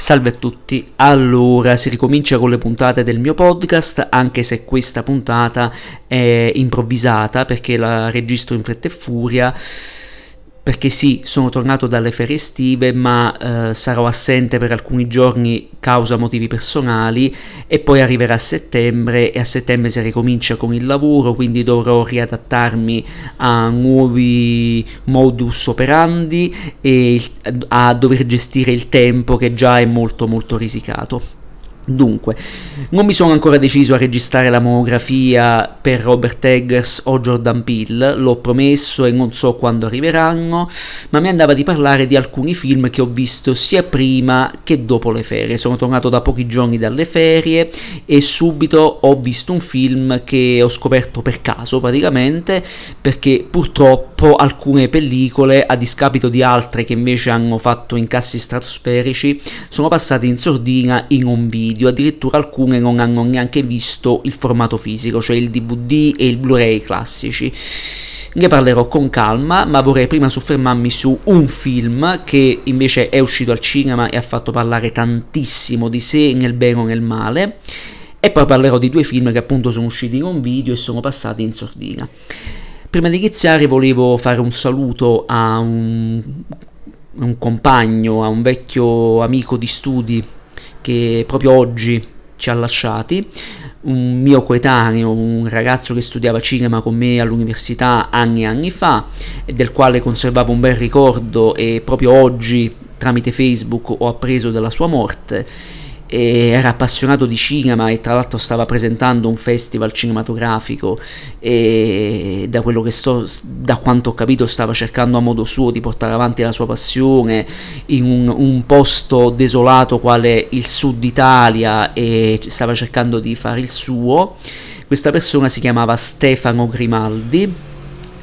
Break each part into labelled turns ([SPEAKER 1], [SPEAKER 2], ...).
[SPEAKER 1] Salve a tutti, allora si ricomincia con le puntate del mio podcast, anche se questa puntata è improvvisata perché la registro in fretta e furia perché sì, sono tornato dalle ferie estive, ma eh, sarò assente per alcuni giorni causa motivi personali e poi arriverà a settembre e a settembre si ricomincia con il lavoro, quindi dovrò riadattarmi a nuovi modus operandi e a dover gestire il tempo che già è molto molto risicato. Dunque, non mi sono ancora deciso a registrare la monografia per Robert Eggers o Jordan Peele, l'ho promesso e non so quando arriveranno, ma mi andava di parlare di alcuni film che ho visto sia prima che dopo le ferie. Sono tornato da pochi giorni dalle ferie e subito ho visto un film che ho scoperto per caso praticamente, perché purtroppo alcune pellicole, a discapito di altre che invece hanno fatto incassi stratosferici, sono passate in sordina in un video video, addirittura alcune non hanno neanche visto il formato fisico, cioè il DVD e il Blu-ray classici. Ne parlerò con calma, ma vorrei prima soffermarmi su un film che invece è uscito al cinema e ha fatto parlare tantissimo di sé nel bene o nel male, e poi parlerò di due film che appunto sono usciti in un video e sono passati in sordina. Prima di iniziare volevo fare un saluto a un, un compagno, a un vecchio amico di studi che proprio oggi ci ha lasciati, un mio coetaneo, un ragazzo che studiava cinema con me all'università anni e anni fa del quale conservavo un bel ricordo e proprio oggi tramite Facebook ho appreso della sua morte era appassionato di cinema e tra l'altro stava presentando un festival cinematografico e da quello che sto da quanto ho capito stava cercando a modo suo di portare avanti la sua passione in un, un posto desolato quale il sud Italia e stava cercando di fare il suo. Questa persona si chiamava Stefano Grimaldi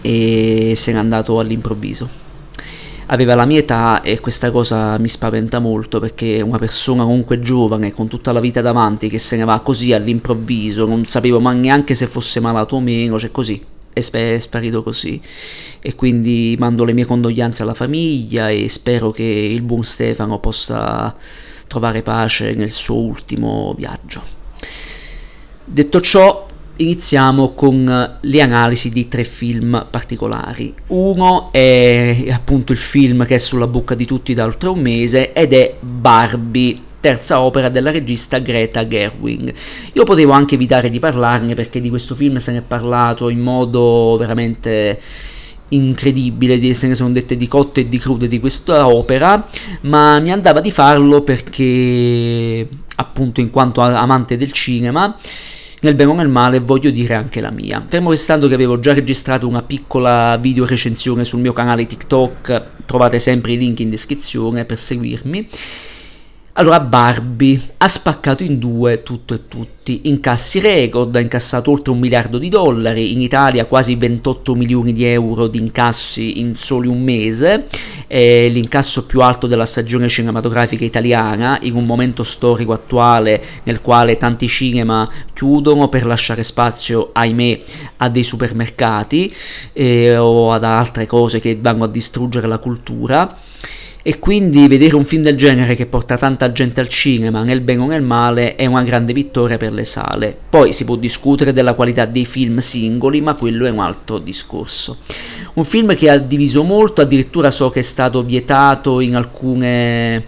[SPEAKER 1] e se n'è andato all'improvviso aveva la mia età e questa cosa mi spaventa molto perché una persona comunque giovane con tutta la vita davanti che se ne va così all'improvviso, non sapevo ma neanche se fosse malato o meno, cioè così, è, è sparito così e quindi mando le mie condoglianze alla famiglia e spero che il buon Stefano possa trovare pace nel suo ultimo viaggio. Detto ciò, iniziamo con le analisi di tre film particolari. Uno è appunto il film che è sulla bocca di tutti da oltre un mese ed è Barbie, terza opera della regista Greta Gerwig. Io potevo anche evitare di parlarne perché di questo film se ne è parlato in modo veramente incredibile, se ne sono dette di cotte e di crude di questa opera, ma mi andava di farlo perché appunto in quanto amante del cinema nel bene o nel male voglio dire anche la mia. Fermo restando che avevo già registrato una piccola video recensione sul mio canale TikTok, trovate sempre i link in descrizione per seguirmi. Allora, Barbie ha spaccato in due tutto e tutti. Incassi record, ha incassato oltre un miliardo di dollari, in Italia quasi 28 milioni di euro di incassi in soli un mese, è l'incasso più alto della stagione cinematografica italiana, in un momento storico attuale nel quale tanti cinema chiudono per lasciare spazio, ahimè, a dei supermercati eh, o ad altre cose che vanno a distruggere la cultura e quindi vedere un film del genere che porta tanta gente al cinema, nel bene o nel male, è una grande vittoria per le sale. Poi si può discutere della qualità dei film singoli, ma quello è un altro discorso. Un film che ha diviso molto, addirittura so che è stato vietato in alcune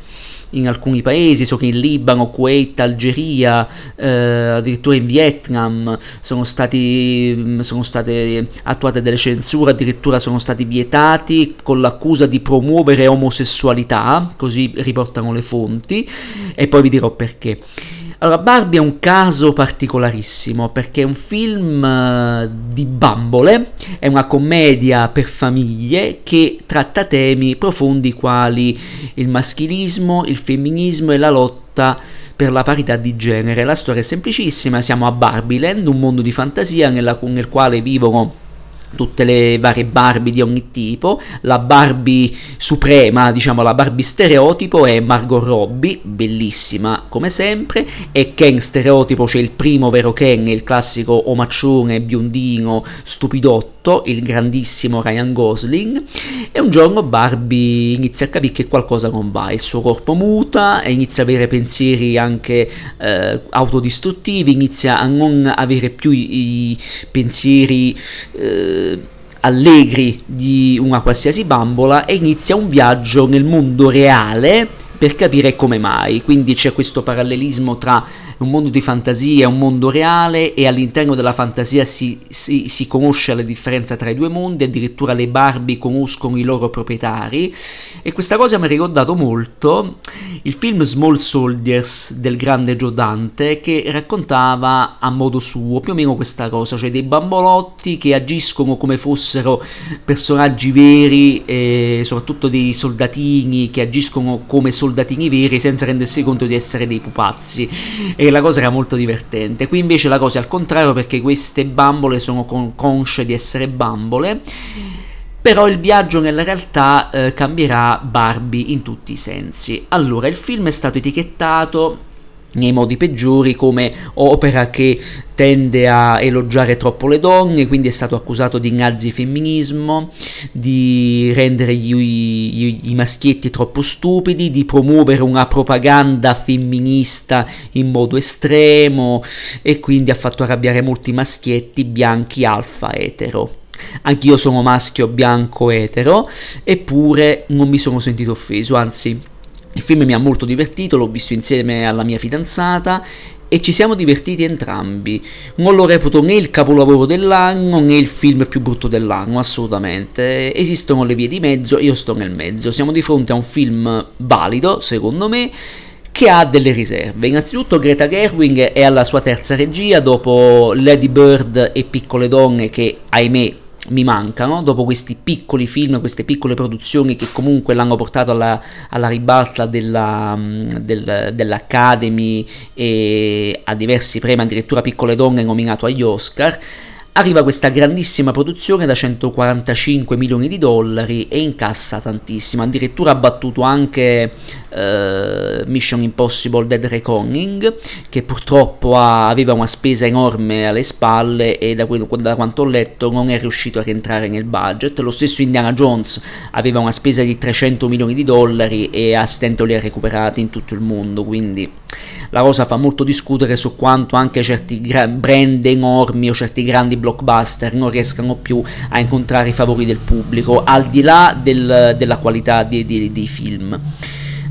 [SPEAKER 1] in alcuni paesi, so che in Libano, Kuwait, Algeria, eh, addirittura in Vietnam sono, stati, mm, sono state attuate delle censure, addirittura sono stati vietati con l'accusa di promuovere omosessualità, così riportano le fonti, e poi vi dirò perché. Allora, Barbie è un caso particolarissimo perché è un film uh, di bambole, è una commedia per famiglie che tratta temi profondi quali il maschilismo, il femminismo e la lotta per la parità di genere. La storia è semplicissima, siamo a Barbie Land, un mondo di fantasia nella, nel quale vivono tutte le varie Barbie di ogni tipo. La Barbie suprema, diciamo la Barbie stereotipo è Margot Robbie, bellissima come sempre, e Ken stereotipo c'è il primo vero Ken, il classico omaccione biondino stupidotto, il grandissimo Ryan Gosling, e un giorno Barbie inizia a capire che qualcosa non va, il suo corpo muta inizia a avere pensieri anche eh, autodistruttivi, inizia a non avere più i, i pensieri... Eh, allegri di una qualsiasi bambola e inizia un viaggio nel mondo reale per capire come mai. Quindi c'è questo parallelismo tra un mondo di fantasia e un mondo reale e all'interno della fantasia si, si, si, conosce la differenza tra i due mondi, addirittura le Barbie conoscono i loro proprietari e questa cosa mi ha ricordato molto il film Small Soldiers del grande Joe Dante che raccontava a modo suo più o meno questa cosa, cioè dei bambolotti che agiscono come fossero personaggi veri e soprattutto dei soldatini che agiscono come soldatini veri senza rendersi conto di essere dei pupazzi e la cosa era molto divertente. Qui invece la cosa è al contrario perché queste bambole sono con- consce di essere bambole. Però il viaggio nella realtà eh, cambierà Barbie in tutti i sensi. Allora, il film è stato etichettato nei modi peggiori come opera che tende a elogiare troppo le donne, quindi è stato accusato di nazifemminismo, di rendere gli, gli, i maschietti troppo stupidi, di promuovere una propaganda femminista in modo estremo e quindi ha fatto arrabbiare molti maschietti bianchi alfa etero. Anch'io sono maschio bianco etero, eppure non mi sono sentito offeso, anzi il film mi ha molto divertito, l'ho visto insieme alla mia fidanzata e ci siamo divertiti entrambi. Non lo reputo né il capolavoro dell'anno né il film più brutto dell'anno, assolutamente. Esistono le vie di mezzo, io sto nel mezzo. Siamo di fronte a un film valido, secondo me, che ha delle riserve. Innanzitutto Greta Gerwig è alla sua terza regia dopo Lady Bird e Piccole Donne che, ahimè, mi mancano dopo questi piccoli film, queste piccole produzioni che comunque l'hanno portato alla, alla ribalta della, mm, del, dell'Academy e a diversi premi, addirittura Piccole Donne nominato agli Oscar arriva questa grandissima produzione da 145 milioni di dollari e incassa tantissimo, addirittura ha battuto anche eh, Mission Impossible Dead Reckoning che purtroppo ha, aveva una spesa enorme alle spalle e da, quello, da quanto ho letto non è riuscito a rientrare nel budget, lo stesso Indiana Jones aveva una spesa di 300 milioni di dollari e a stento li ha recuperati in tutto il mondo, quindi la cosa fa molto discutere su quanto anche certi gra- brand enormi o certi grandi blockbuster non riescano più a incontrare i favori del pubblico, al di là del, della qualità dei, dei, dei film.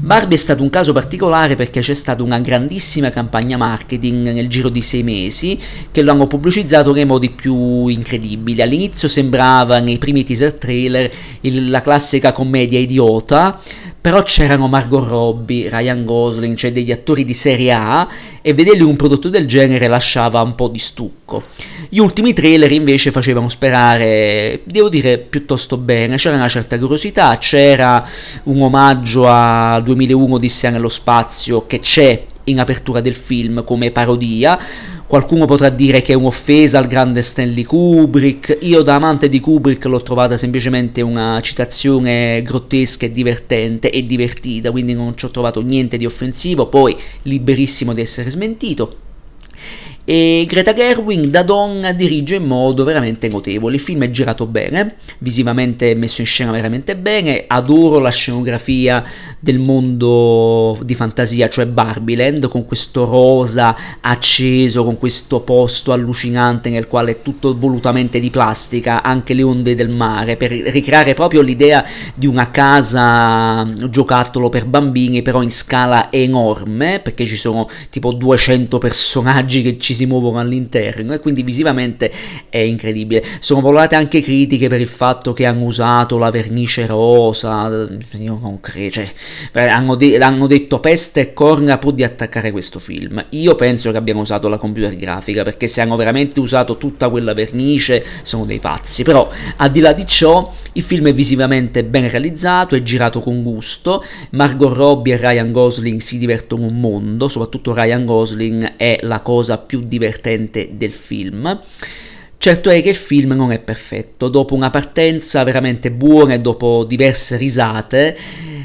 [SPEAKER 1] Barbie è stato un caso particolare perché c'è stata una grandissima campagna marketing nel giro di sei mesi che lo hanno pubblicizzato nei modi più incredibili. All'inizio sembrava nei primi teaser trailer il, la classica commedia idiota, però c'erano Margot Robbie, Ryan Gosling, cioè degli attori di serie A e vederli un prodotto del genere lasciava un po' di stucco. Gli ultimi trailer invece facevano sperare, devo dire, piuttosto bene, c'era una certa curiosità, c'era un omaggio a 2001 Odissea nello spazio che c'è in apertura del film come parodia, Qualcuno potrà dire che è un'offesa al grande Stanley Kubrick, io da amante di Kubrick l'ho trovata semplicemente una citazione grottesca e divertente e divertita, quindi non ci ho trovato niente di offensivo, poi liberissimo di essere smentito e Greta Gerwig da donna dirige in modo veramente notevole. Il film è girato bene, visivamente messo in scena veramente bene, adoro la scenografia del mondo di fantasia, cioè Barbieland, con questo rosa acceso, con questo posto allucinante nel quale è tutto volutamente di plastica, anche le onde del mare, per ricreare proprio l'idea di una casa giocattolo per bambini, però in scala enorme, perché ci sono tipo 200 personaggi che ci si muovono all'interno e quindi visivamente è incredibile. Sono volate anche critiche per il fatto che hanno usato la vernice rosa, io non credo, cioè, hanno, de- hanno detto peste e corna pur di attaccare questo film. Io penso che abbiano usato la computer grafica perché se hanno veramente usato tutta quella vernice sono dei pazzi, però al di là di ciò il film è visivamente ben realizzato, è girato con gusto, Margot Robbie e Ryan Gosling si divertono un mondo, soprattutto Ryan Gosling è la cosa più divertente del film. Certo è che il film non è perfetto, dopo una partenza veramente buona e dopo diverse risate,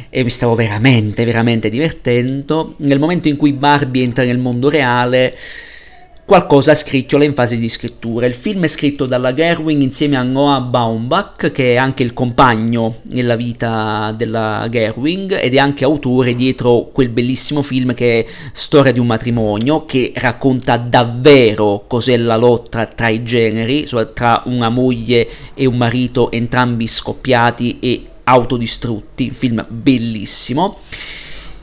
[SPEAKER 1] e mi stavo veramente, veramente divertendo, nel momento in cui Barbie entra nel mondo reale, qualcosa scricchiola in fase di scrittura. Il film è scritto dalla Gerwin insieme a Noah Baumbach, che è anche il compagno nella vita della Gerwin ed è anche autore dietro quel bellissimo film che è Storia di un matrimonio, che racconta davvero cos'è la lotta tra i generi, cioè tra una moglie e un marito entrambi scoppiati e autodistrutti, un film bellissimo.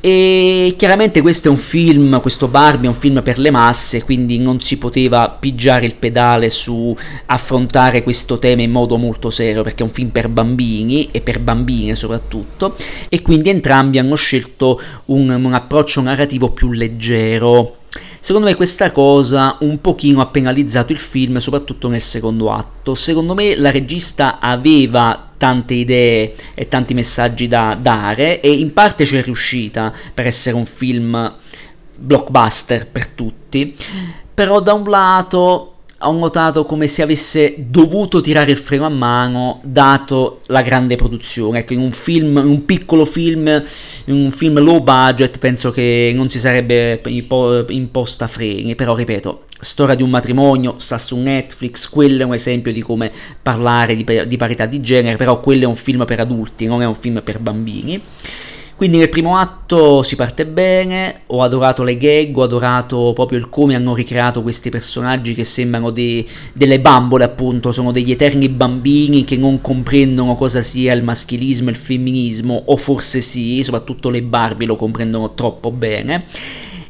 [SPEAKER 1] E chiaramente questo è un film, questo Barbie è un film per le masse, quindi non si poteva pigiare il pedale su affrontare questo tema in modo molto serio, perché è un film per bambini e per bambine soprattutto, e quindi entrambi hanno scelto un, un approccio narrativo più leggero. Secondo me questa cosa un pochino ha penalizzato il film, soprattutto nel secondo atto. Secondo me la regista aveva tante idee e tanti messaggi da dare e in parte ci è riuscita per essere un film blockbuster per tutti, però da un lato ho notato come se avesse dovuto tirare il freno a mano dato la grande produzione. Ecco, in un film, in un piccolo film, in un film low budget, penso che non si sarebbe imposta freni, però ripeto, Storia di un matrimonio, sta su Netflix, quello è un esempio di come parlare di, di parità di genere, però quello è un film per adulti, non è un film per bambini. Quindi nel primo atto si parte bene, ho adorato le gag, ho adorato proprio il come hanno ricreato questi personaggi che sembrano dei, delle bambole appunto, sono degli eterni bambini che non comprendono cosa sia il maschilismo e il femminismo, o forse sì, soprattutto le Barbie lo comprendono troppo bene,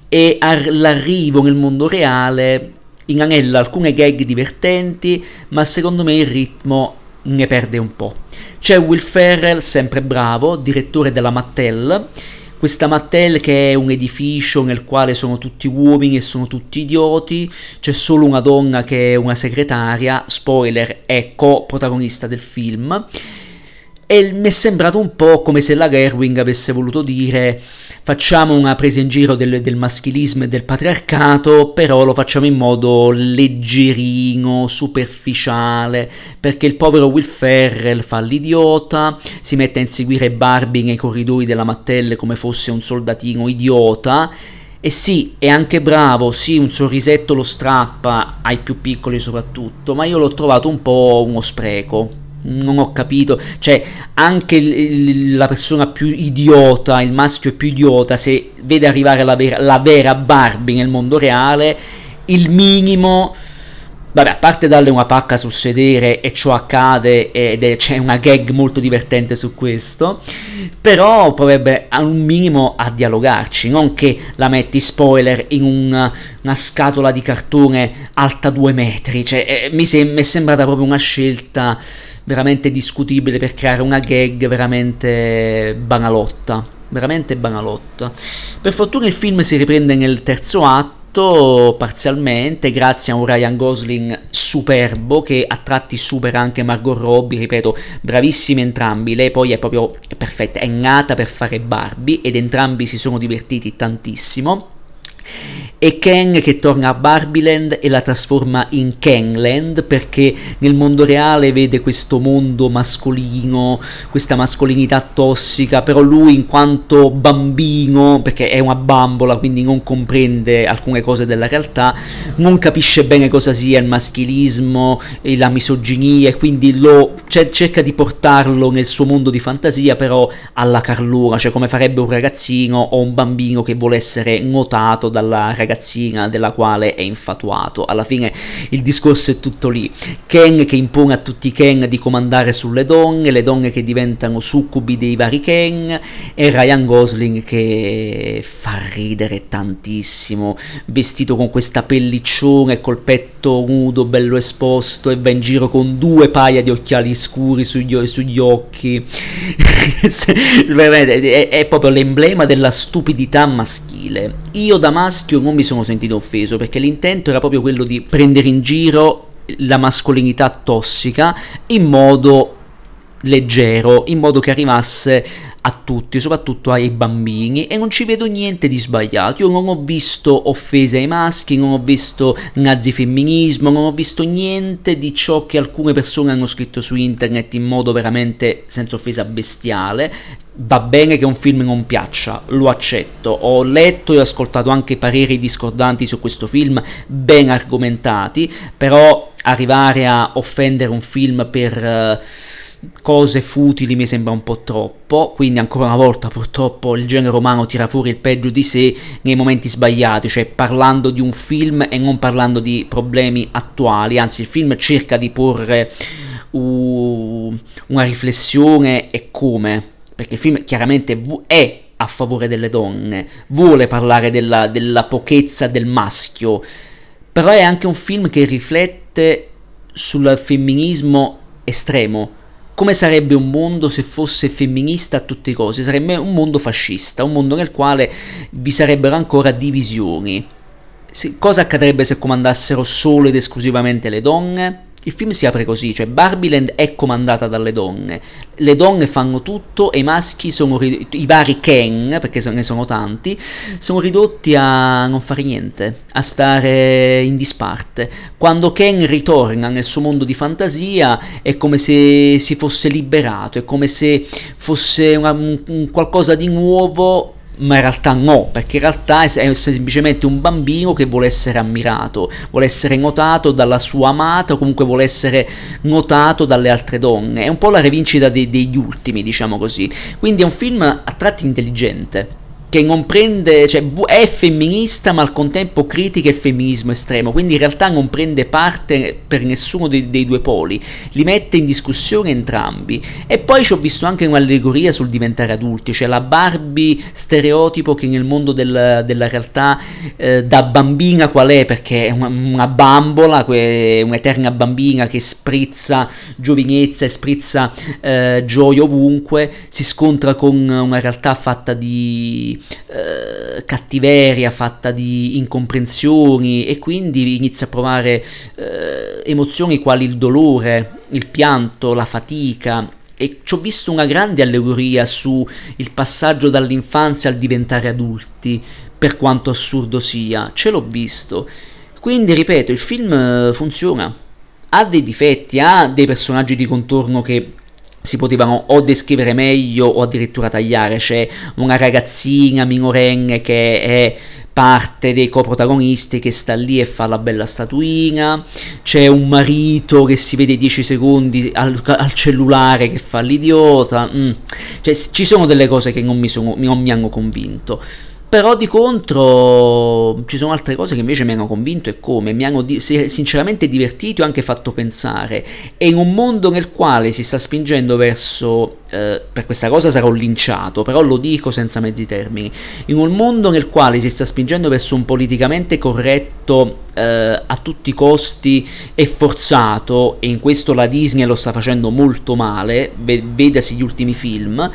[SPEAKER 1] e all'arrivo nel mondo reale inanella alcune gag divertenti, ma secondo me il ritmo ne perde un po'. C'è Will Ferrell, sempre bravo, direttore della Mattel. Questa Mattel che è un edificio nel quale sono tutti uomini e sono tutti idioti, c'è solo una donna che è una segretaria, spoiler, è co-protagonista del film e mi è sembrato un po' come se la Gerwing avesse voluto dire facciamo una presa in giro del, del, maschilismo e del patriarcato, però lo facciamo in modo leggerino, superficiale, perché il povero Will Ferrell fa l'idiota, si mette a inseguire Barbie nei corridoi della Mattel come fosse un soldatino idiota, e sì, è anche bravo, sì, un sorrisetto lo strappa ai più piccoli soprattutto, ma io l'ho trovato un po' uno spreco non ho capito, cioè anche il, la persona più idiota, il maschio più idiota, se vede arrivare la vera, la vera Barbie nel mondo reale, il minimo Vabbè, a parte darle una pacca sul sedere e ciò accade ed è, c'è una gag molto divertente su questo, però potrebbe a un minimo a dialogarci, non che la metti spoiler in una, una scatola di cartone alta due metri, cioè eh, mi, sem- è sembrata proprio una scelta veramente discutibile per creare una gag veramente banalotta, veramente banalotta. Per fortuna il film si riprende nel terzo atto, parzialmente grazie a un Ryan Gosling superbo che a tratti supera anche Margot Robbie, ripeto, bravissimi entrambi, lei poi è proprio perfetta, è nata per fare Barbie ed entrambi si sono divertiti tantissimo e Ken che torna a Barbieland e la trasforma in Kenland perché nel mondo reale vede questo mondo mascolino, questa mascolinità tossica, però lui in quanto bambino, perché è una bambola, quindi non comprende alcune cose della realtà, non capisce bene cosa sia il maschilismo la misoginia e quindi lo, cioè, cerca di portarlo nel suo mondo di fantasia, però alla carlura, cioè come farebbe un ragazzino o un bambino che vuole essere notato dalla ragazzina ragazzina della quale è infatuato. Alla fine il discorso è tutto lì. Ken che impone a tutti i Ken di comandare sulle donne, le donne che diventano succubi dei vari Ken e Ryan Gosling che fa ridere tantissimo, vestito con questa pelliccione col petto nudo, bello esposto e va in giro con due paia di occhiali scuri sugli, sugli occhi. è, è proprio l'emblema della stupidità maschile. Io da maschio non mi mi sono sentito offeso perché l'intento era proprio quello di prendere in giro la mascolinità tossica in modo leggero, in modo che arrivasse a tutti, soprattutto ai bambini, e non ci vedo niente di sbagliato. Io non ho visto offese ai maschi, non ho visto nazifemminismo, non ho visto niente di ciò che alcune persone hanno scritto su internet in modo veramente senza offesa bestiale. Va bene che un film non piaccia, lo accetto. Ho letto e ascoltato anche pareri discordanti su questo film, ben argomentati, però arrivare a offendere un film per uh, cose futili mi sembra un po' troppo, quindi ancora una volta purtroppo il genere umano tira fuori il peggio di sé nei momenti sbagliati, cioè parlando di un film e non parlando di problemi attuali, anzi il film cerca di porre uh, una riflessione e come, perché il film chiaramente è a favore delle donne, vuole parlare della, della pochezza del maschio, però è anche un film che riflette sul femminismo estremo. Come sarebbe un mondo se fosse femminista a tutte cose? Sarebbe un mondo fascista, un mondo nel quale vi sarebbero ancora divisioni. Cosa accadrebbe se comandassero solo ed esclusivamente le donne? Il film si apre così, cioè Barbieland è comandata dalle donne, le donne fanno tutto e i maschi sono ridotti, i vari Ken, perché ne sono tanti, sono ridotti a non fare niente, a stare in disparte. Quando Ken ritorna nel suo mondo di fantasia è come se si fosse liberato, è come se fosse una, un, qualcosa di nuovo ma in realtà no, perché in realtà è semplicemente un bambino che vuole essere ammirato, vuole essere notato dalla sua amata o comunque vuole essere notato dalle altre donne. È un po' la rivincita dei, degli ultimi, diciamo così. Quindi è un film a tratti intelligente che non cioè è femminista ma al contempo critica il femminismo estremo, quindi in realtà non prende parte per nessuno dei, dei due poli, li mette in discussione entrambi. E poi ci ho visto anche un'allegoria sul diventare adulti, cioè la Barbie stereotipo che nel mondo del, della realtà eh, da bambina qual è, perché è una, una bambola, un'eterna bambina che sprizza giovinezza e sprizza eh, gioia ovunque, si scontra con una realtà fatta di eh, cattiveria, fatta di incomprensioni e quindi inizia a provare eh, emozioni quali il dolore, il pianto, la fatica, e ci ho visto una grande allegoria su il passaggio dall'infanzia al diventare adulti, per quanto assurdo sia, ce l'ho visto. Quindi, ripeto, il film eh, funziona. Ha dei difetti, ha dei personaggi di contorno che si potevano o descrivere meglio o addirittura tagliare. C'è una ragazzina minorenne che è parte dei coprotagonisti che sta lì e fa la bella statuina, c'è un marito che si vede 10 secondi al, al cellulare che fa l'idiota, mm. cioè ci sono delle cose che non mi, sono, non mi hanno convinto. Però di contro ci sono altre cose che invece mi hanno convinto e come, mi hanno di- sinceramente divertito e anche fatto pensare. E in un mondo nel quale si sta spingendo verso, eh, per questa cosa sarò linciato, però lo dico senza mezzi termini, in un mondo nel quale si sta spingendo verso un politicamente corretto eh, a tutti i costi e forzato, e in questo la Disney lo sta facendo molto male, vedasi gli ultimi film,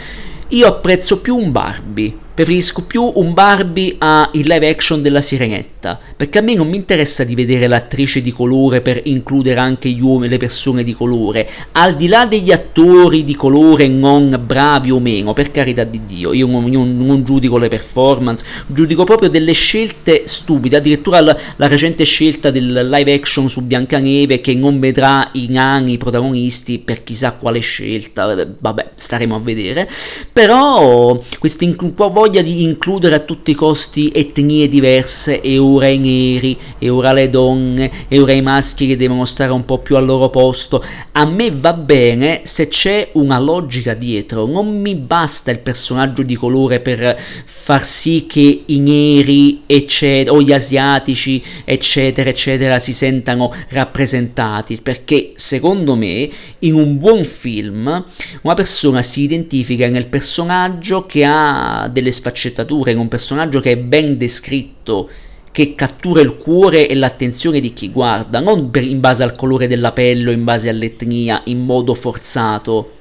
[SPEAKER 1] io apprezzo più un Barbie Preferisco più un Barbie a il live action della Sirenetta, perché a me non mi interessa di vedere l'attrice di colore per includere anche gli uomini, le persone di colore, al di là degli attori di colore non bravi o meno, per carità di Dio, io non, io non giudico le performance, giudico proprio delle scelte stupide, addirittura la, la, recente scelta del live action su Biancaneve che non vedrà i nani i protagonisti per chissà quale scelta, vabbè, staremo a vedere, però questa inclusione voglia di includere a tutti i costi etnie diverse e ora i neri, e ora le donne, e ora i maschi che devono stare un po' più al loro posto. A me va bene se c'è una logica dietro, non mi basta il personaggio di colore per far sì che i neri eccetera, o gli asiatici eccetera eccetera si sentano rappresentati, perché secondo me in un buon film una persona si identifica nel personaggio che ha delle sfaccettature, in un personaggio che è ben descritto, che cattura il cuore e l'attenzione di chi guarda, non in base al colore della pelle o in base all'etnia, in modo forzato.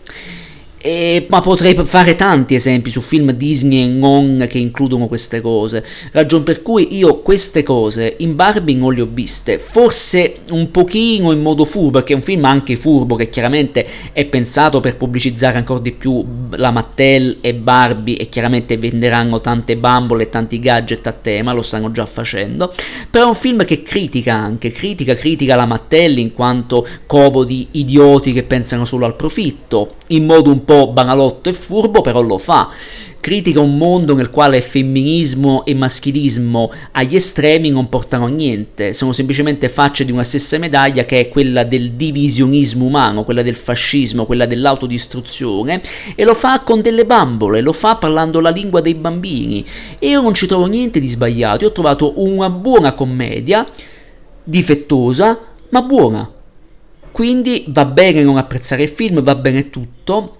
[SPEAKER 1] E, ma potrei fare tanti esempi su film Disney e non che includono queste cose. Ragion per cui io queste cose in Barbie non le ho viste. Forse un pochino in modo furbo, perché è un film anche furbo che chiaramente è pensato per pubblicizzare ancora di più la Mattel e Barbie e chiaramente venderanno tante bambole e tanti gadget a tema, lo stanno già facendo. Però è un film che critica anche, critica, critica la Mattel in quanto covo di idioti che pensano solo al profitto, in modo un po' po' banalotto e furbo, però lo fa. Critica un mondo nel quale femminismo e maschilismo agli estremi non portano a niente, sono semplicemente facce di una stessa medaglia che è quella del divisionismo umano, quella del fascismo, quella dell'autodistruzione, e lo fa con delle bambole, lo fa parlando la lingua dei bambini. E io non ci trovo niente di sbagliato, io ho trovato una buona commedia, difettosa, ma buona. Quindi va bene non apprezzare il film, va bene tutto,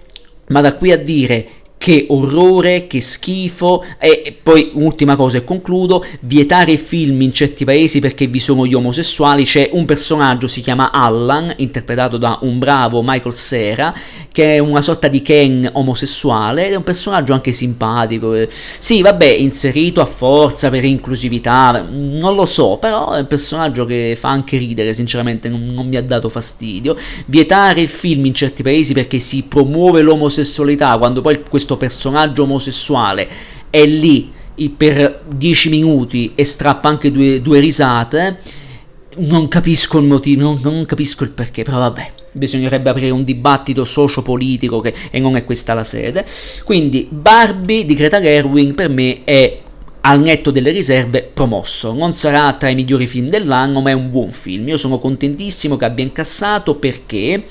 [SPEAKER 1] ma da qui a dire che orrore, che schifo. E poi, ultima cosa e concludo, vietare film in certi paesi perché vi sono gli omosessuali. C'è un personaggio, si chiama Allan, interpretato da un bravo Michael Cera, che è una sorta di Ken omosessuale ed è un personaggio anche simpatico. Sì, vabbè, inserito a forza per inclusività, non lo so, però è un personaggio che fa anche ridere, sinceramente non, non mi ha dato fastidio. Vietare il film in certi paesi perché si promuove l'omosessualità, quando poi questo questo personaggio omosessuale è lì per 10 minuti e strappa anche due, due risate, non capisco il motivo, non, non, capisco il perché, però vabbè. Bisognerebbe aprire un dibattito sociopolitico che, e non è questa la sede. Quindi Barbie di Greta Gerwig per me è al netto delle riserve promosso. Non sarà tra i migliori film dell'anno, ma è un buon film. Io sono contentissimo che abbia incassato perché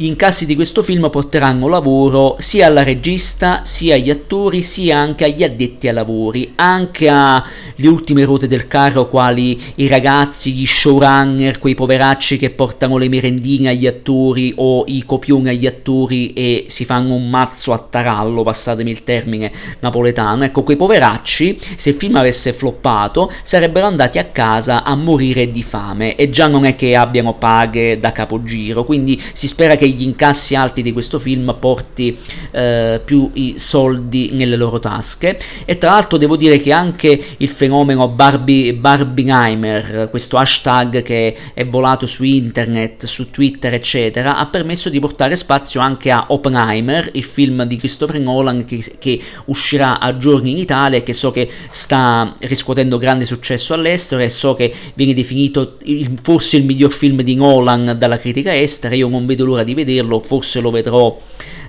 [SPEAKER 1] gli incassi di questo film porteranno lavoro sia alla regista, sia agli attori, sia anche agli addetti ai lavori, anche alle ultime ruote del carro, quali i ragazzi, gli showrunner, quei poveracci che portano le merendine agli attori o i copioni agli attori e si fanno un mazzo a tarallo, passatemi il termine napoletano. Ecco, quei poveracci, se il film avesse floppato, sarebbero andati a casa a morire di fame e già non è che abbiano paghe da capogiro, quindi si spera che gli incassi alti di questo film porti eh, più soldi nelle loro tasche. E tra l'altro devo dire che anche il fenomeno Barbie, Barbieheimer, questo hashtag che è volato su internet, su Twitter eccetera, ha permesso di portare spazio anche a Oppenheimer, il film di Christopher Nolan che, che uscirà a giorni in Italia e che so che sta riscuotendo grande successo all'estero e so che viene definito il, forse il miglior film di Nolan dalla critica estera, io non vedo l'ora di vederlo, forse lo vedrò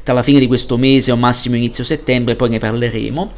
[SPEAKER 1] tra la fine di questo mese o massimo inizio settembre, poi ne parleremo.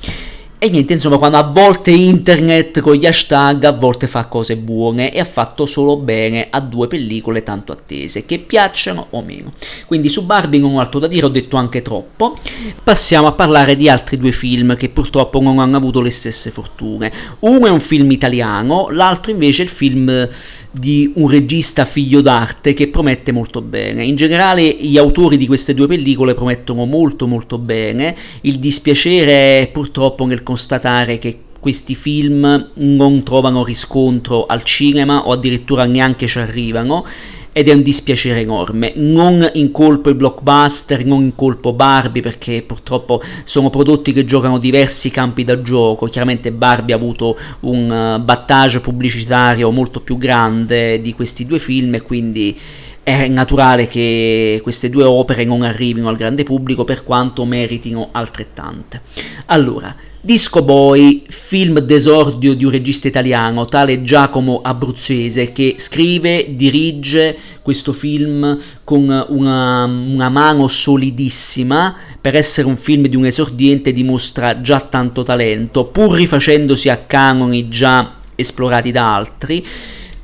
[SPEAKER 1] E niente, insomma, quando a volte internet con gli hashtag a volte fa cose buone e ha fatto solo bene a due pellicole tanto attese, che piacciono o meno. Quindi su Barbie non ho altro da dire, ho detto anche troppo. Passiamo a parlare di altri due film che purtroppo non hanno avuto le stesse fortune. Uno è un film italiano, l'altro invece è il film di un regista figlio d'arte che promette molto bene. In generale gli autori di queste due pellicole promettono molto molto bene. Il dispiacere è purtroppo nel constatare che questi film non trovano riscontro al cinema o addirittura neanche ci arrivano ed è un dispiacere enorme. Non incolpo il blockbuster, non incolpo Barbie perché purtroppo sono prodotti che giocano diversi campi da gioco. Chiaramente Barbie ha avuto un uh, battage pubblicitario molto più grande di questi due film e quindi è naturale che queste due opere non arrivino al grande pubblico per quanto meritino altrettante. Allora, Disco Boy, film d'esordio di un regista italiano, tale Giacomo Abruzzese, che scrive, dirige questo film con una, una, mano solidissima. Per essere un film di un esordiente dimostra già tanto talento, pur rifacendosi a canoni già esplorati da altri.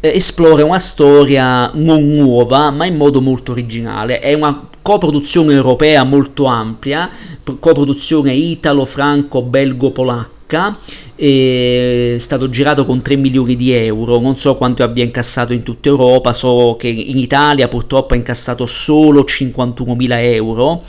[SPEAKER 1] Eh, esplora una storia non nuova, ma in modo molto originale. È una coproduzione europea molto amplia, coproduzione italo-franco-belgo-polacca, è stato girato con 3 milioni di euro, non so quanto abbia incassato in tutta Europa, so che in Italia purtroppo ha incassato solo 51 mila euro,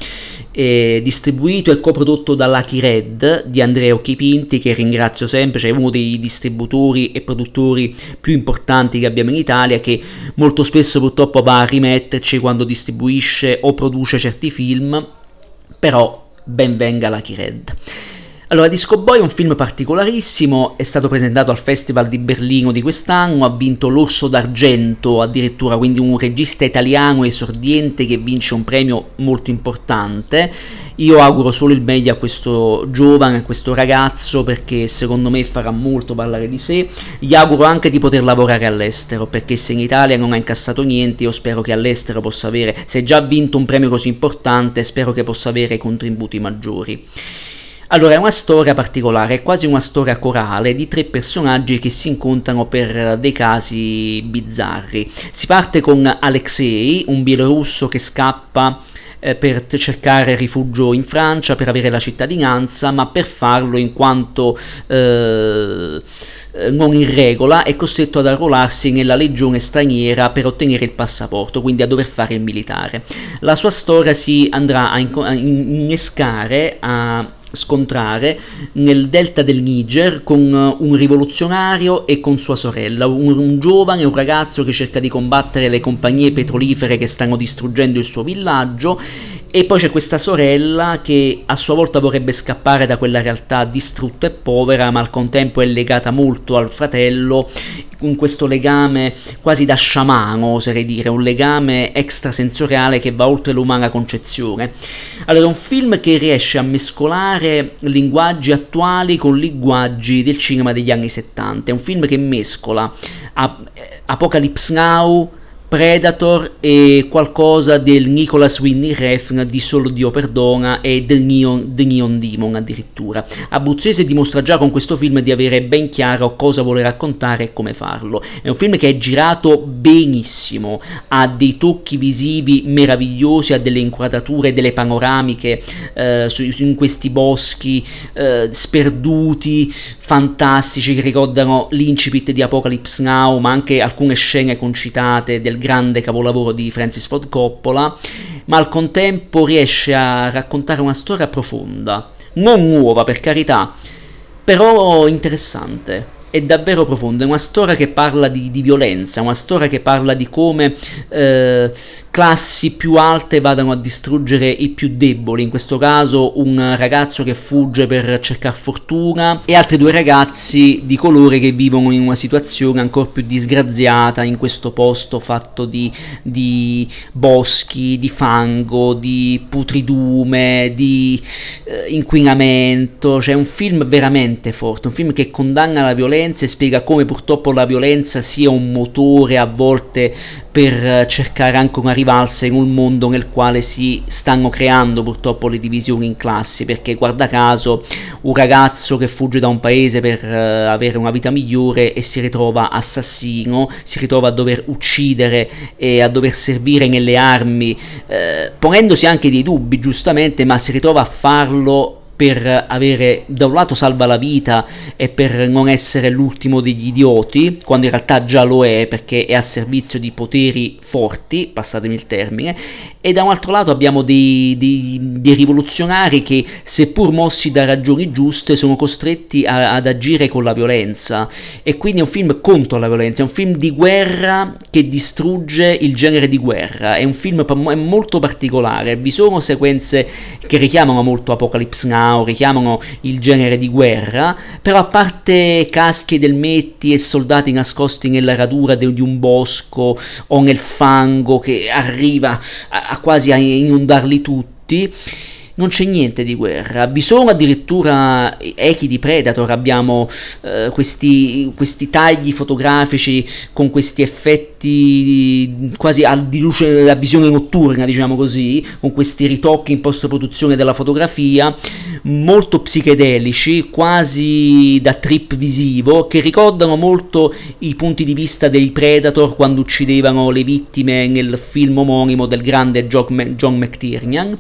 [SPEAKER 1] è distribuito e coprodotto da Lucky Red di Andrea Occhipinti che ringrazio sempre, cioè uno dei distributori e produttori più importanti che abbiamo in Italia che molto spesso purtroppo va a rimetterci quando distribuisce o produce certi film però ben venga la Red. Allora, Disco Boy è un film particolarissimo, è stato presentato al Festival di Berlino di quest'anno, ha vinto l'Orso d'Argento addirittura, quindi un regista italiano esordiente che vince un premio molto importante. Io auguro solo il meglio a questo giovane, a questo ragazzo, perché secondo me farà molto parlare di sé. Gli auguro anche di poter lavorare all'estero, perché se in Italia non ha incassato niente, io spero che all'estero possa avere, se già ha vinto un premio così importante, spero che possa avere contributi maggiori. Allora, è una storia particolare, è quasi una storia corale di tre personaggi che si incontrano per dei casi bizzarri. Si parte con Alexei, un bielorusso che scappa eh, per cercare rifugio in Francia, per avere la cittadinanza, ma per farlo in quanto eh, non in regola è costretto ad arruolarsi nella legione straniera per ottenere il passaporto, quindi a dover fare il militare. La sua storia si andrà a, innescare, a scontrare nel delta del Niger con uh, un rivoluzionario e con sua sorella, un, un, giovane, un ragazzo che cerca di combattere le compagnie petrolifere che stanno distruggendo il suo villaggio e poi c'è questa sorella che a sua volta vorrebbe scappare da quella realtà distrutta e povera, ma al contempo è legata molto al fratello, con questo legame quasi da sciamano, oserei dire, un legame extrasensoriale che va oltre l'umana concezione. Allora, è un film che riesce a mescolare linguaggi attuali con linguaggi del cinema degli anni 70, è un film che mescola Apocalypse Now, Predator e qualcosa del Nicholas Winnie Refn di Solo Dio Perdona e del Neon, The Neon Demon addirittura. Abruzzese dimostra già con questo film di avere ben chiaro cosa vuole raccontare e come farlo. È un film che è girato benissimo, ha dei tocchi visivi meravigliosi, ha delle inquadrature, delle panoramiche eh, in questi boschi eh, sperduti, fantastici, che ricordano l'incipit di Apocalypse Now, ma anche alcune scene concitate del grande capolavoro di Francis Ford Coppola, ma al contempo riesce a raccontare una storia profonda, non nuova per carità, però interessante. È davvero profonda, è una storia che parla di, di violenza, una storia che parla di come eh, classi più alte vadano a distruggere i più deboli, in questo caso un ragazzo che fugge per cercare fortuna e altri due ragazzi di colore che vivono in una situazione ancora più disgraziata in questo posto fatto di, di boschi, di fango, di putridume, di eh, inquinamento, cioè un film veramente forte, un film che condanna la violenza e spiega come purtroppo la violenza sia un motore a volte per cercare anche una rivalsa in un mondo nel quale si stanno creando purtroppo le divisioni in classi, perché guarda caso un ragazzo che fugge da un paese per uh, avere una vita migliore e si ritrova assassino, si ritrova a dover uccidere e a dover servire nelle armi, uh, ponendosi anche dei dubbi giustamente, ma si ritrova a farlo per avere da un lato salva la vita e per non essere l'ultimo degli idioti, quando in realtà già lo è perché è a servizio di poteri forti, passatemi il termine, e da un altro lato abbiamo dei, dei, dei rivoluzionari che seppur mossi da ragioni giuste sono costretti a, ad agire con la violenza. E quindi è un film contro la violenza, è un film di guerra che distrugge il genere di guerra, è un film è molto particolare, vi sono sequenze che richiamano molto Apocalypse Now, richiamano il genere di guerra, però a parte caschi ed elmetti e soldati nascosti nella radura di un bosco o nel fango che arriva a, a quasi a inondarli tutti, non c'è niente di guerra. Vi sono addirittura echi di Predator, abbiamo eh, questi, questi, tagli fotografici con questi effetti quasi a, di luce, a visione notturna, diciamo così, con questi ritocchi in post-produzione della fotografia, molto psichedelici, quasi da trip visivo, che ricordano molto i punti di vista dei Predator quando uccidevano le vittime nel film omonimo del grande John McTiernan.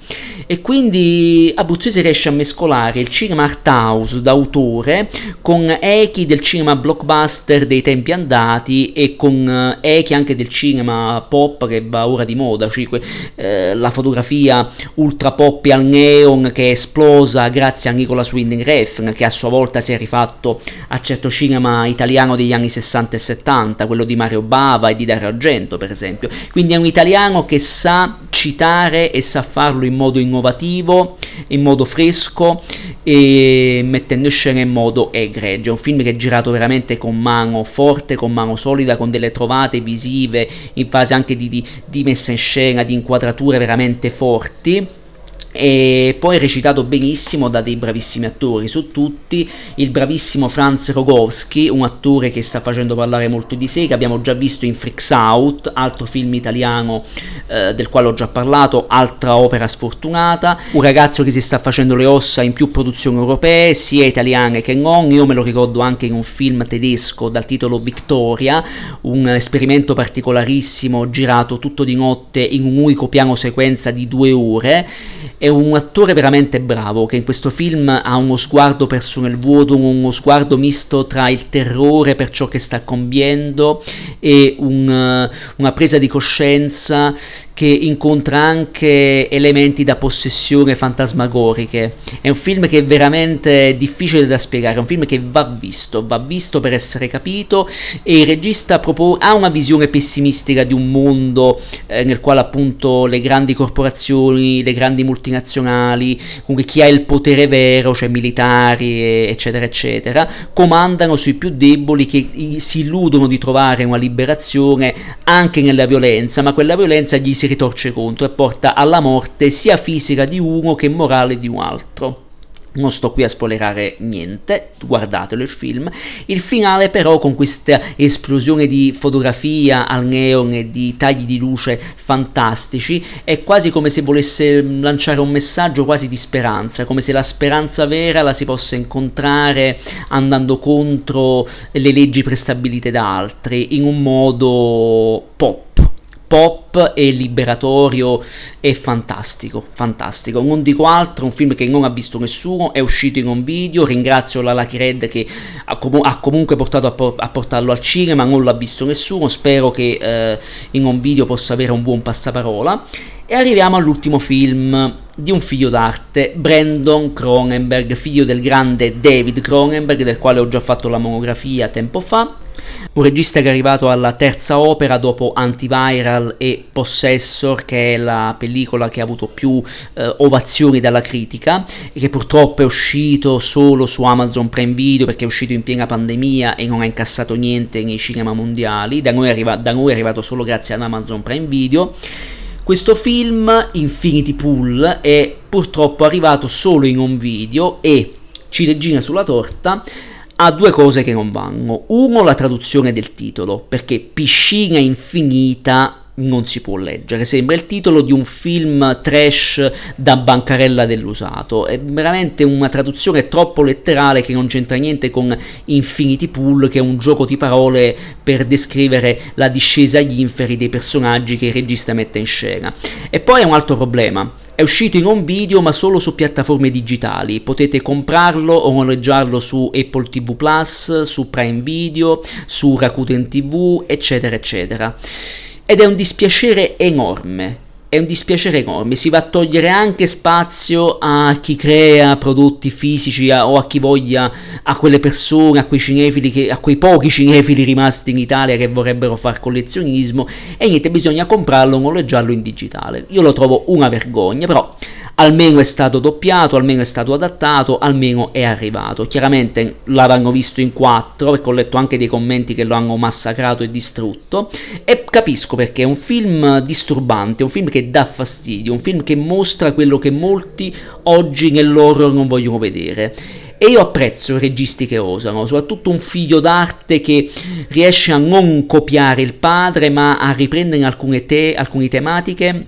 [SPEAKER 1] E quindi Abruzzese riesce a mescolare il cinema art house d'autore con echi del cinema blockbuster dei tempi andati e con eh, echi anche del cinema pop che va ora di moda, cioè eh, la fotografia ultra pop al neon che è esplosa grazie a Nicolas Winding Refn, che a sua volta si è rifatto a certo cinema italiano degli anni 60 e 70, quello di Mario Bava e di Dario Argento, per esempio. Quindi è un italiano che sa citare e sa farlo in modo innovativo, in modo fresco e mettendo in scena in modo egregio. È un film che è girato veramente con mano forte, con mano solida, con delle trovate visive in fase anche di, di, di messa in scena, di inquadrature veramente forti e poi recitato benissimo da dei bravissimi attori, su tutti. Il bravissimo Franz Rogowski, un attore che sta facendo parlare molto di sé, che abbiamo già visto in Freaks Out, altro film italiano eh, del quale ho già parlato, altra opera sfortunata, un ragazzo che si sta facendo le ossa in più produzioni europee, sia italiane che non, io me lo ricordo anche in un film tedesco dal titolo Victoria, un esperimento particolarissimo girato tutto di notte in un unico piano sequenza di due ore è un attore veramente bravo che in questo film ha uno sguardo perso nel vuoto, uno sguardo misto tra il terrore per ciò che sta compiendo e un, una presa di coscienza che incontra anche elementi da possessione fantasmagoriche. È un film che è veramente difficile da spiegare, è un film che va visto, va visto per essere capito e il regista propone, ha una visione pessimistica di un mondo eh, nel quale appunto le grandi corporazioni, le grandi multinazionali multinazionali, comunque chi ha il potere vero, cioè militari, eccetera, eccetera, comandano sui più deboli che si illudono di trovare una liberazione anche nella violenza, ma quella violenza gli si ritorce contro e porta alla morte sia fisica di uno che morale di un altro. Non sto qui a spoilerare niente, guardatelo il film. Il finale però con questa esplosione di fotografia al neon e di tagli di luce fantastici è quasi come se volesse lanciare un messaggio quasi di speranza, come se la speranza vera la si possa incontrare andando contro le leggi prestabilite da altri in un modo pop pop e liberatorio e fantastico, fantastico. Non dico altro, un film che non ha visto nessuno, è uscito in un video, ringrazio la Lucky Red che ha, com- ha comunque portato a, po- a, portarlo al cinema, non l'ha visto nessuno, spero che eh, in un video possa avere un buon passaparola. E arriviamo all'ultimo film di un figlio d'arte, Brandon Cronenberg, figlio del grande David Cronenberg, del quale ho già fatto la monografia tempo fa un regista che è arrivato alla terza opera dopo Antiviral e Possessor, che è la pellicola che ha avuto più eh, ovazioni dalla critica e che purtroppo è uscito solo su Amazon Prime Video perché è uscito in piena pandemia e non ha incassato niente nei cinema mondiali. Da noi, arriva- da noi è arrivato solo grazie ad Amazon Prime Video. Questo film, Infinity Pool, è purtroppo arrivato solo in un video e, ciliegina sulla torta, ha due cose che non vanno. Uno, la traduzione del titolo, perché piscina infinita non si può leggere, sembra il titolo di un film trash da bancarella dell'usato, è veramente una traduzione troppo letterale che non c'entra niente con Infinity Pool, che è un gioco di parole per descrivere la discesa agli inferi dei personaggi che il regista mette in scena. E poi è un altro problema, è uscito in un video ma solo su piattaforme digitali, potete comprarlo o noleggiarlo su Apple TV Plus, su Prime Video, su Rakuten TV, eccetera, eccetera. Ed è un dispiacere enorme, è un dispiacere enorme, si va a togliere anche spazio a chi crea prodotti fisici a, o a chi voglia, a quelle persone, a quei cinefili, che, a quei pochi cinefili rimasti in Italia che vorrebbero fare collezionismo e niente, bisogna comprarlo noleggiarlo in digitale. Io lo trovo una vergogna, però almeno è stato doppiato, almeno è stato adattato, almeno è arrivato. Chiaramente l'avranno visto in quattro, perché ho letto anche dei commenti che lo hanno massacrato e distrutto, e capisco perché è un film disturbante, un film che dà fastidio, un film che mostra quello che molti oggi nell'horror non vogliono vedere. E io apprezzo i registi che osano, soprattutto un figlio d'arte che riesce a non copiare il padre, ma a riprendere alcune, te- alcune tematiche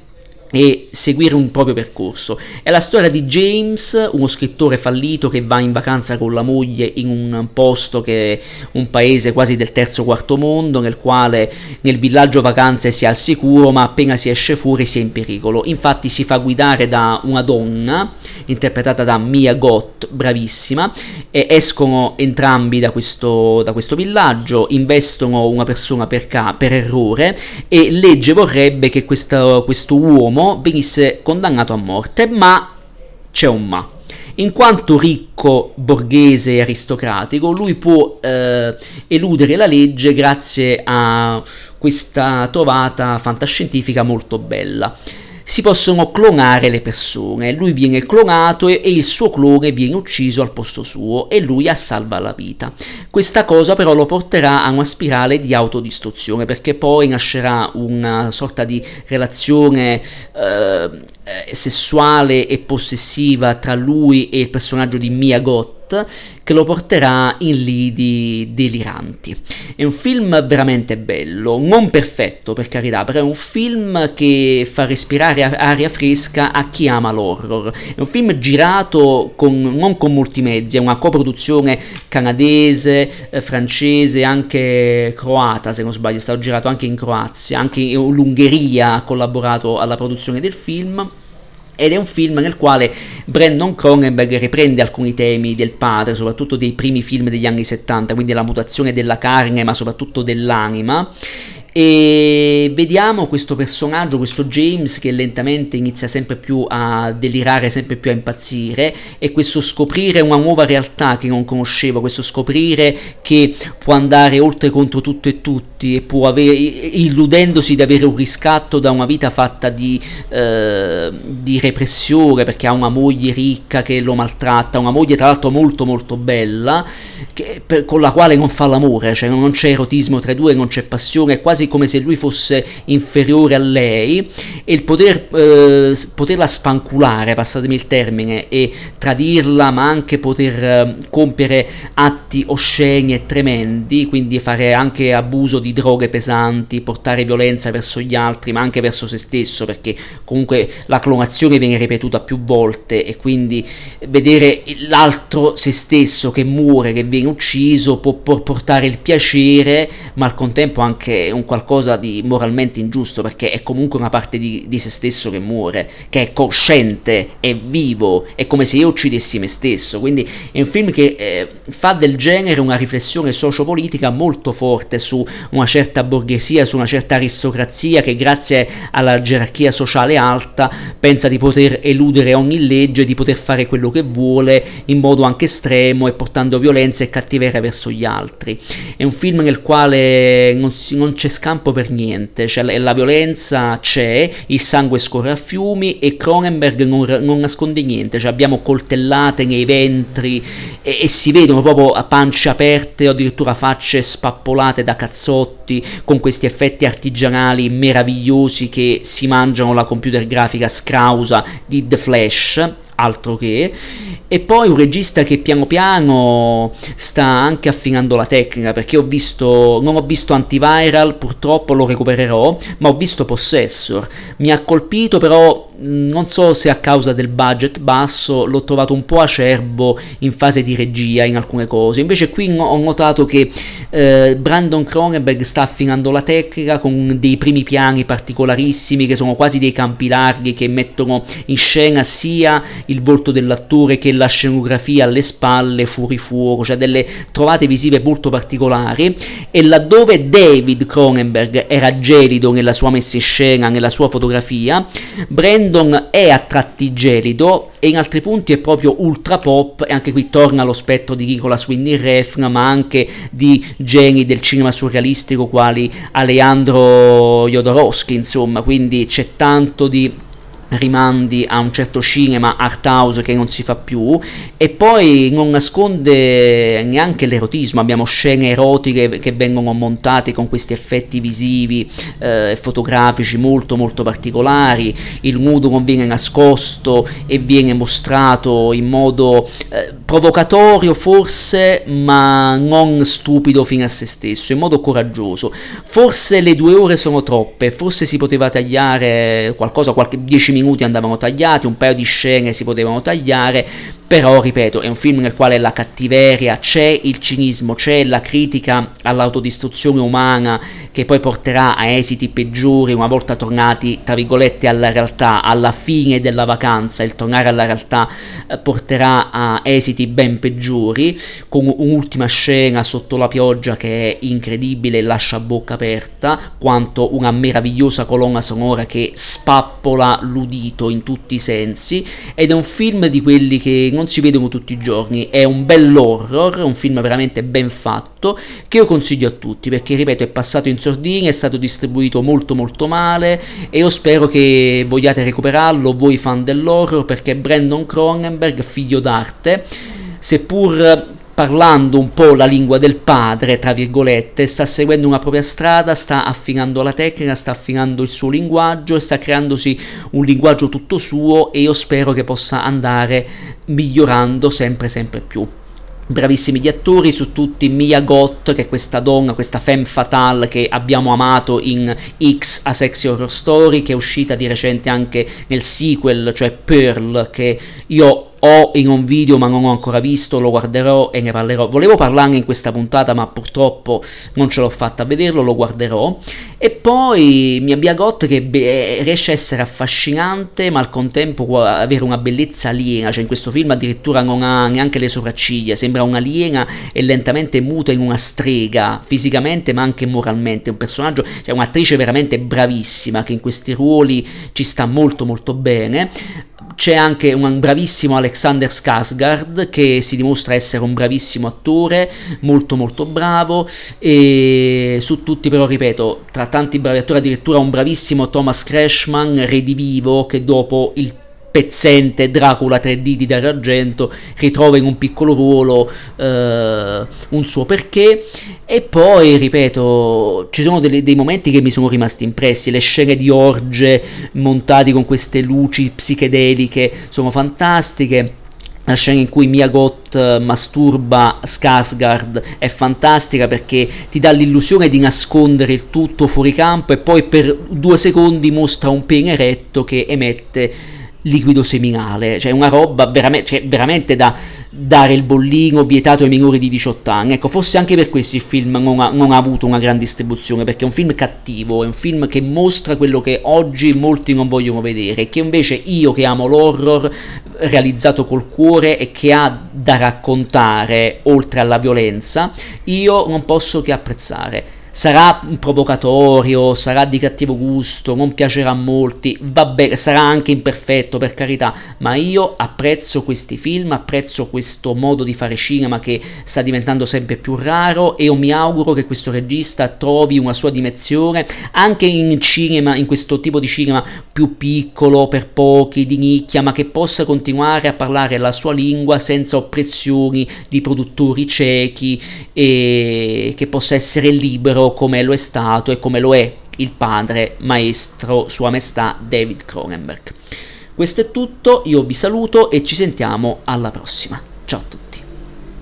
[SPEAKER 1] e seguire un proprio percorso. È la storia di James, uno scrittore fallito che va in vacanza con la moglie in un posto che è un paese quasi del terzo quarto mondo, nel quale nel villaggio vacanze si è al sicuro, ma appena si esce fuori si è in pericolo. Infatti si fa guidare da una donna, interpretata da Mia Gott, bravissima, e escono entrambi da questo, da questo villaggio, investono una persona per, ca- per errore e legge vorrebbe che questo, questo uomo venisse condannato a morte, ma c'è un ma. In quanto ricco, borghese e aristocratico, lui può eh, eludere la legge grazie a questa trovata fantascientifica molto bella si possono clonare le persone. Lui viene clonato e, il suo clone viene ucciso al posto suo e lui a salva la vita. Questa cosa però lo porterà a una spirale di autodistruzione perché poi nascerà una sorta di relazione eh, sessuale e possessiva tra lui e il personaggio di Mia Goth che lo porterà in lidi deliranti. È un film veramente bello, non perfetto per carità, però è un film che fa respirare aria fresca a chi ama l'horror. È un film girato con, non con molti mezzi, è una coproduzione canadese, eh, francese, anche croata se non sbaglio, è stato girato anche in Croazia, anche l'Ungheria ha collaborato alla produzione del film ed è un film nel quale Brandon Cronenberg riprende alcuni temi del padre, soprattutto dei primi film degli anni 70, quindi la mutazione della carne, ma soprattutto dell'anima, e vediamo questo personaggio, questo James che lentamente inizia sempre più a delirare, sempre più a impazzire e questo scoprire una nuova realtà che non conosceva, questo scoprire che può andare oltre contro tutto e tutti e può avere, illudendosi di avere un riscatto da una vita fatta di, eh, di repressione perché ha una moglie ricca che lo maltratta, una moglie tra l'altro molto molto bella che, per, con la quale non fa l'amore, cioè non c'è erotismo tra i due, non c'è passione, è quasi come se lui fosse inferiore a lei e il poter, eh, poterla spanculare, passatemi il termine, e tradirla, ma anche poter eh, compiere atti osceni e tremendi, quindi fare anche abuso di droghe pesanti, portare violenza verso gli altri, ma anche verso se stesso, perché comunque la clonazione viene ripetuta più volte e quindi vedere l'altro se stesso che muore, che viene ucciso, può portare il piacere, ma al contempo anche un qualcosa di moralmente ingiusto perché è comunque una parte di, di, se stesso che muore, che è cosciente, è vivo, è come se io uccidessi me stesso. Quindi è un film che eh, fa del genere una riflessione sociopolitica molto forte su una certa borghesia, su una certa aristocrazia che grazie alla gerarchia sociale alta pensa di poter eludere ogni legge, di poter fare quello che vuole in modo anche estremo e portando violenza e cattiveria verso gli altri. È un film nel quale non, si, non c'è scampo per niente, cioè la, violenza c'è, il sangue scorre a fiumi e Cronenberg non, non nasconde niente, cioè abbiamo coltellate nei ventri e, e, si vedono proprio a pancia aperte o addirittura facce spappolate da cazzotti con questi effetti artigianali meravigliosi che si mangiano la computer grafica scrausa di The Flash altro che, e poi un regista che piano piano sta anche affinando la tecnica, perché ho visto, non ho visto Antiviral, purtroppo lo recupererò, ma ho visto Possessor, mi ha colpito però non so se a causa del budget basso l'ho trovato un po' acerbo in fase di regia in alcune cose. Invece qui ho notato che eh, Brandon Cronenberg sta affinando la tecnica con dei primi piani particolarissimi che sono quasi dei campi larghi che mettono in scena sia il volto dell'attore che la scenografia alle spalle fuori fuoco cioè delle trovate visive molto particolari. E laddove David Cronenberg era gelido nella sua messa in scena nella sua fotografia Brandon Brandon è a tratti gelido e in altri punti è proprio ultra pop e anche qui torna lo spettro di Nicolas Winnie Refn ma anche di geni del cinema surrealistico quali Alejandro Jodorowsky insomma quindi c'è tanto di rimandi a un certo cinema art house che non si fa più e poi non nasconde neanche l'erotismo. Abbiamo scene erotiche che vengono montate con questi effetti visivi e eh, fotografici molto molto particolari. Il nudo non viene nascosto e viene mostrato in modo eh, provocatorio forse ma non stupido fino a se stesso in modo coraggioso. Forse le due ore sono troppe forse si poteva tagliare qualcosa qualche 10 minuti minuti andavano tagliati, un paio di scene si potevano tagliare, però ripeto è un film nel quale la cattiveria c'è, il cinismo c'è, la critica all'autodistruzione umana che poi porterà a esiti peggiori una volta tornati tra virgolette alla realtà, alla fine della vacanza, il tornare alla realtà eh, porterà a esiti ben peggiori, con un'ultima scena sotto la pioggia che è incredibile lascia bocca aperta, quanto una meravigliosa colonna sonora che spappola l'udito in tutti i sensi. Ed è un film di quelli che non si vedono tutti i giorni, è un bell'horror, un film veramente ben fatto, che io consiglio a tutti, perché ripeto è passato in sordina, è stato distribuito molto molto male e io spero che vogliate recuperarlo, voi fan dell'horror, perché Brandon Cronenberg, figlio d'arte, seppur parlando un po' la lingua del padre, tra virgolette, sta seguendo una propria strada, sta affinando la tecnica, sta affinando il suo linguaggio e sta creandosi un linguaggio tutto suo e io spero che possa andare migliorando sempre sempre più. Bravissimi gli attori, su tutti Mia Gott, che è questa donna, questa femme fatale che abbiamo amato in X A Sexy Horror Story, che è uscita di recente anche nel sequel, cioè Pearl, che io ho in un video ma non ho ancora visto, lo guarderò e ne parlerò. Volevo parlarne in questa puntata ma purtroppo non ce l'ho fatta a vederlo, lo guarderò. E poi Mia Biagot che be- riesce a essere affascinante ma al contempo avere una bellezza aliena, cioè in questo film addirittura non ha neanche le sopracciglia, sembra un'aliena e lentamente muta in una strega, fisicamente ma anche moralmente, un personaggio, cioè un'attrice veramente bravissima che in questi ruoli ci sta molto molto bene c'è anche un bravissimo Alexander Skarsgård che si dimostra essere un bravissimo attore, molto molto bravo e su tutti però ripeto, tra tanti bravi attori addirittura un bravissimo Thomas Crashman redivivo che dopo il pezzente Dracula 3D di Dario Argento ritrova in un piccolo ruolo eh, un suo perché. E poi ripeto ci sono delle, dei momenti che mi sono rimasti impressi le scene di orge montati con queste luci psichedeliche sono fantastiche. La scena in cui Mia Goth masturba Skarsgård è fantastica perché ti dà l'illusione di nascondere il tutto fuori campo e poi per due secondi mostra un pene eretto che emette liquido seminale, cioè una roba veramente, cioè veramente da dare il bollino vietato ai minori di 18 anni. Ecco, forse anche per questo il film non ha, non ha, avuto una gran distribuzione, perché è un film cattivo, è un film che mostra quello che oggi molti non vogliono vedere, che invece io che amo l'horror realizzato col cuore e che ha da raccontare oltre alla violenza, io non posso che apprezzare sarà provocatorio, sarà di cattivo gusto, non piacerà a molti, vabbè, sarà anche imperfetto per carità, ma io apprezzo questi film, apprezzo questo modo di fare cinema che sta diventando sempre più raro e io mi auguro che questo regista trovi una sua dimensione anche in cinema, in questo tipo di cinema più piccolo, per pochi, di nicchia, ma che possa continuare a parlare la sua lingua senza oppressioni di produttori ciechi e che possa essere libero vero come lo è stato e come lo è il padre, maestro, sua maestà David Cronenberg. Questo è tutto, io vi saluto e ci sentiamo alla prossima. Ciao a tutti.